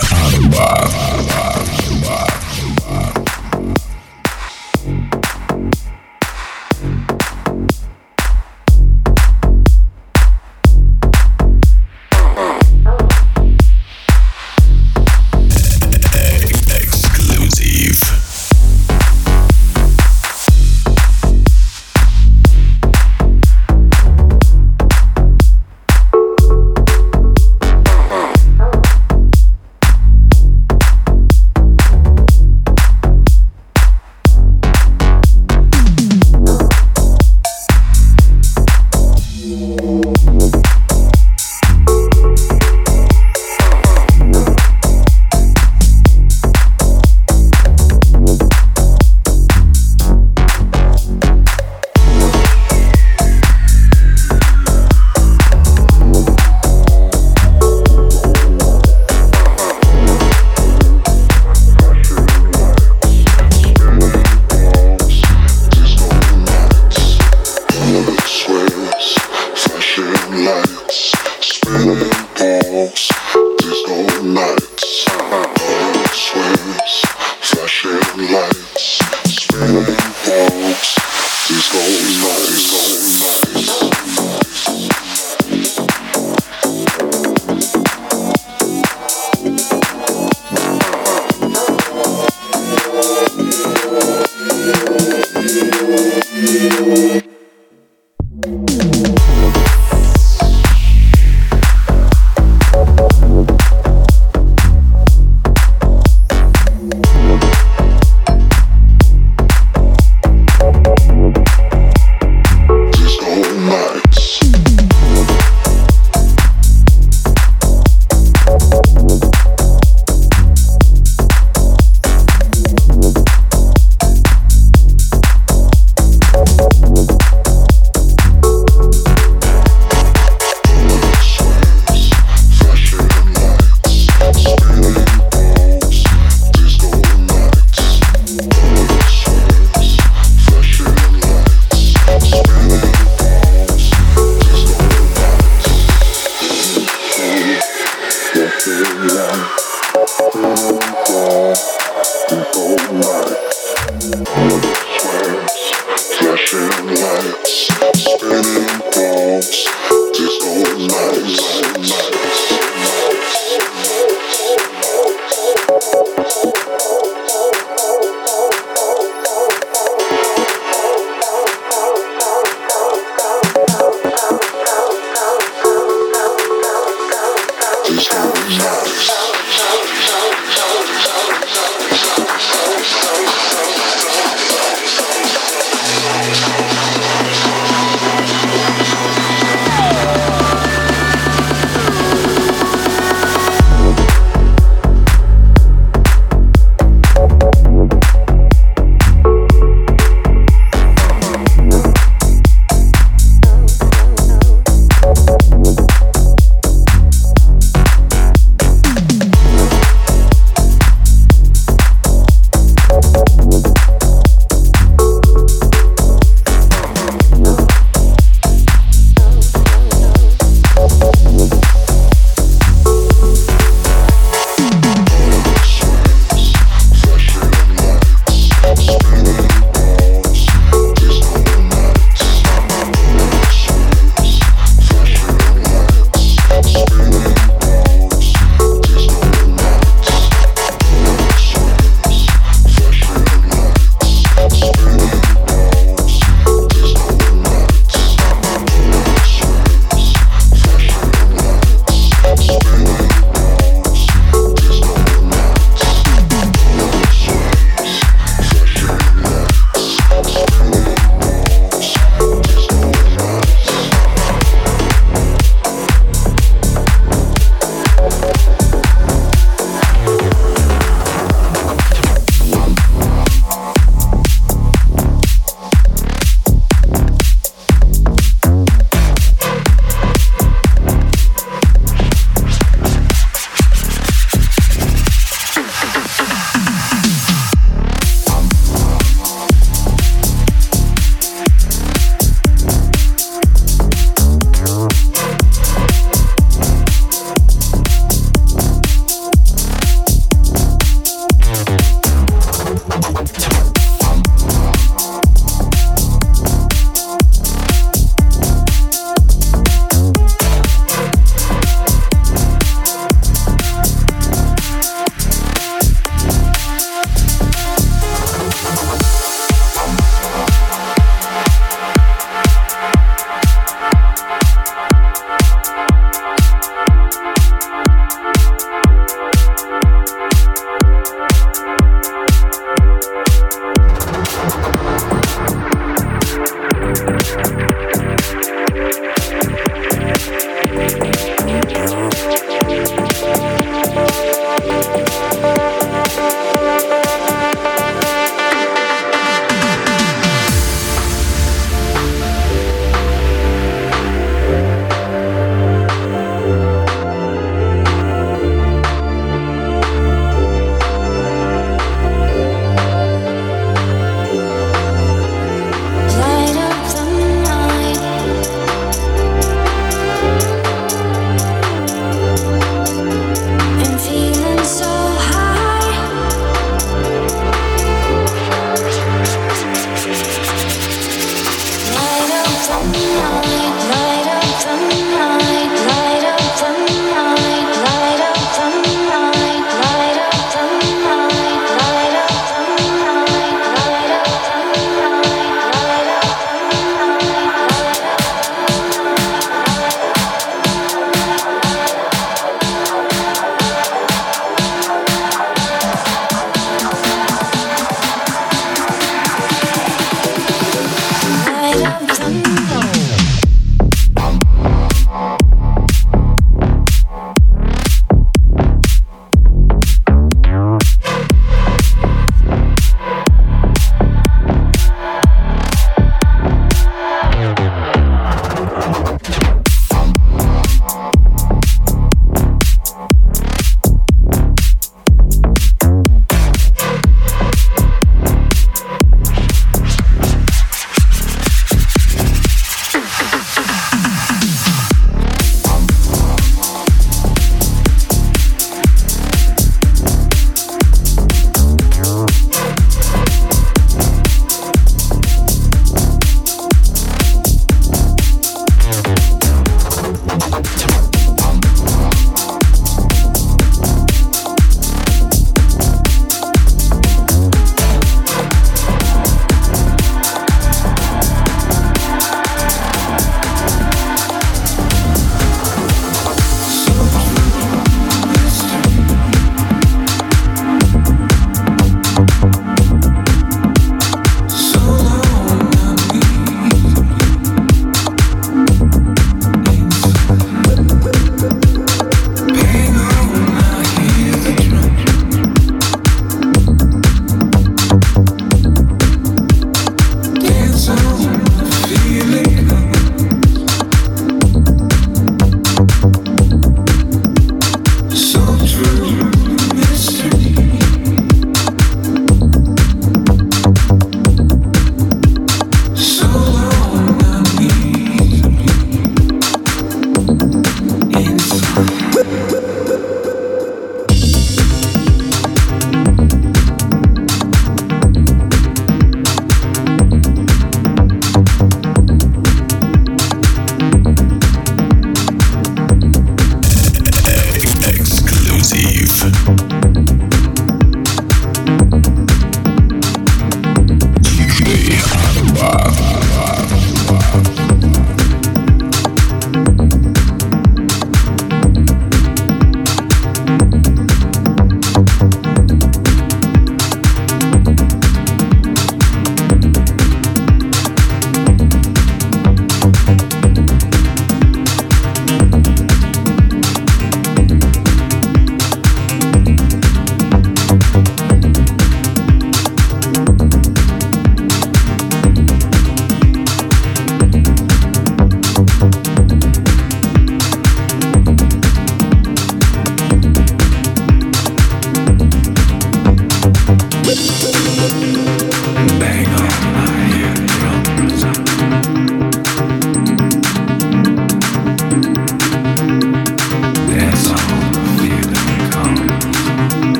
Arbat.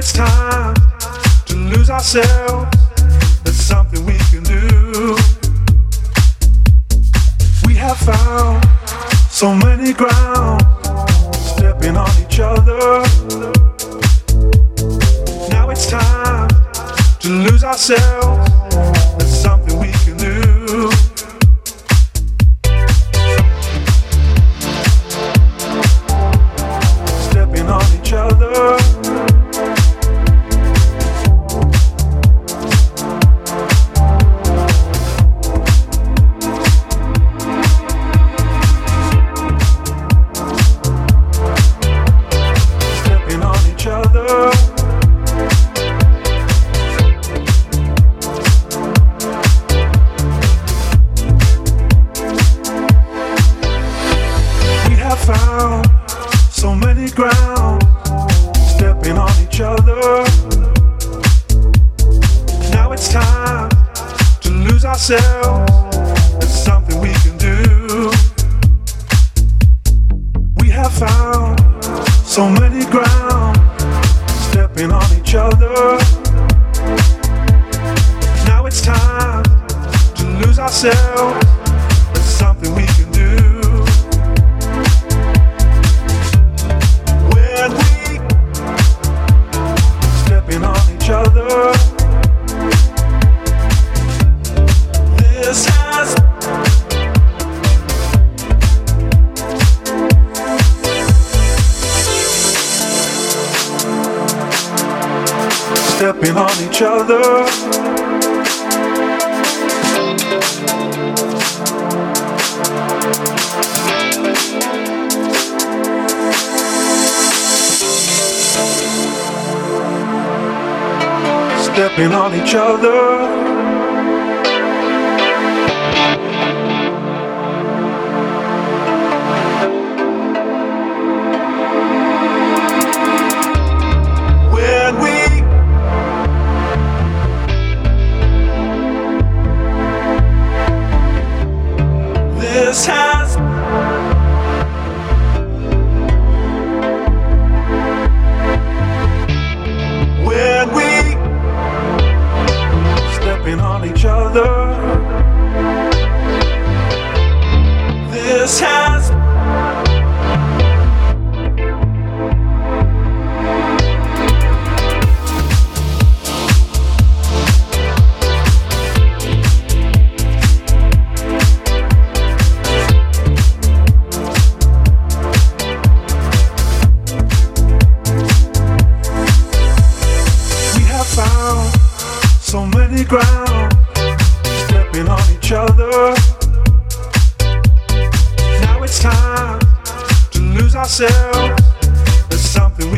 it's time to lose ourselves. There's something we can do. We have found so many ground, stepping on each other. Now it's time to lose ourselves. blame on each other. Stepping on each other. leaning on each other. Now it's time to lose ourselves. There's something